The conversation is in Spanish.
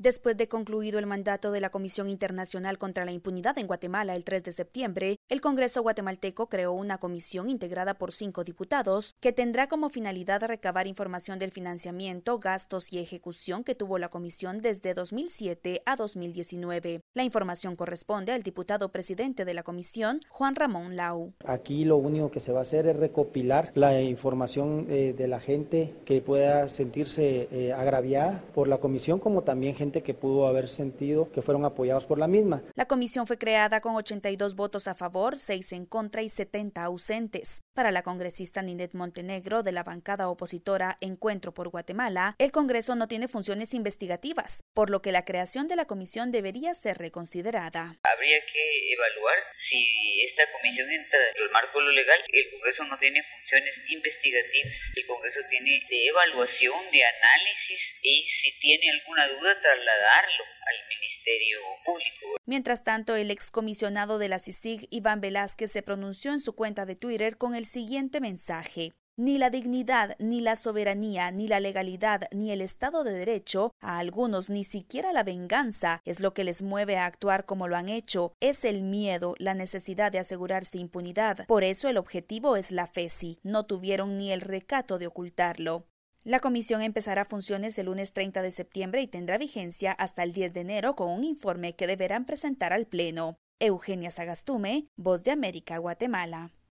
Después de concluido el mandato de la Comisión Internacional contra la Impunidad en Guatemala el 3 de septiembre, el Congreso guatemalteco creó una comisión integrada por cinco diputados que tendrá como finalidad recabar información del financiamiento, gastos y ejecución que tuvo la comisión desde 2007 a 2019. La información corresponde al diputado presidente de la comisión, Juan Ramón Lau. Aquí lo único que se va a hacer es recopilar la información eh, de la gente que pueda sentirse eh, agraviada por la comisión, como también gente que pudo haber sentido que fueron apoyados por la misma. La comisión fue creada con 82 votos a favor, 6 en contra y 70 ausentes. Para la congresista Ninette Montenegro de la bancada opositora Encuentro por Guatemala, el Congreso no tiene funciones investigativas, por lo que la creación de la comisión debería ser reconsiderada. Habría que evaluar si esta comisión entra dentro del marco lo legal. El Congreso no tiene funciones investigativas. El Congreso tiene de evaluación, de análisis y si tiene alguna duda, trasladarlo al Ministerio Público. Mientras tanto, el excomisionado de la CICIG, Iván Velázquez, se pronunció en su cuenta de Twitter con el siguiente mensaje. Ni la dignidad, ni la soberanía, ni la legalidad, ni el Estado de Derecho, a algunos ni siquiera la venganza es lo que les mueve a actuar como lo han hecho, es el miedo, la necesidad de asegurarse impunidad. Por eso el objetivo es la FESI. No tuvieron ni el recato de ocultarlo. La comisión empezará funciones el lunes 30 de septiembre y tendrá vigencia hasta el 10 de enero con un informe que deberán presentar al Pleno. Eugenia Sagastume, Voz de América, Guatemala.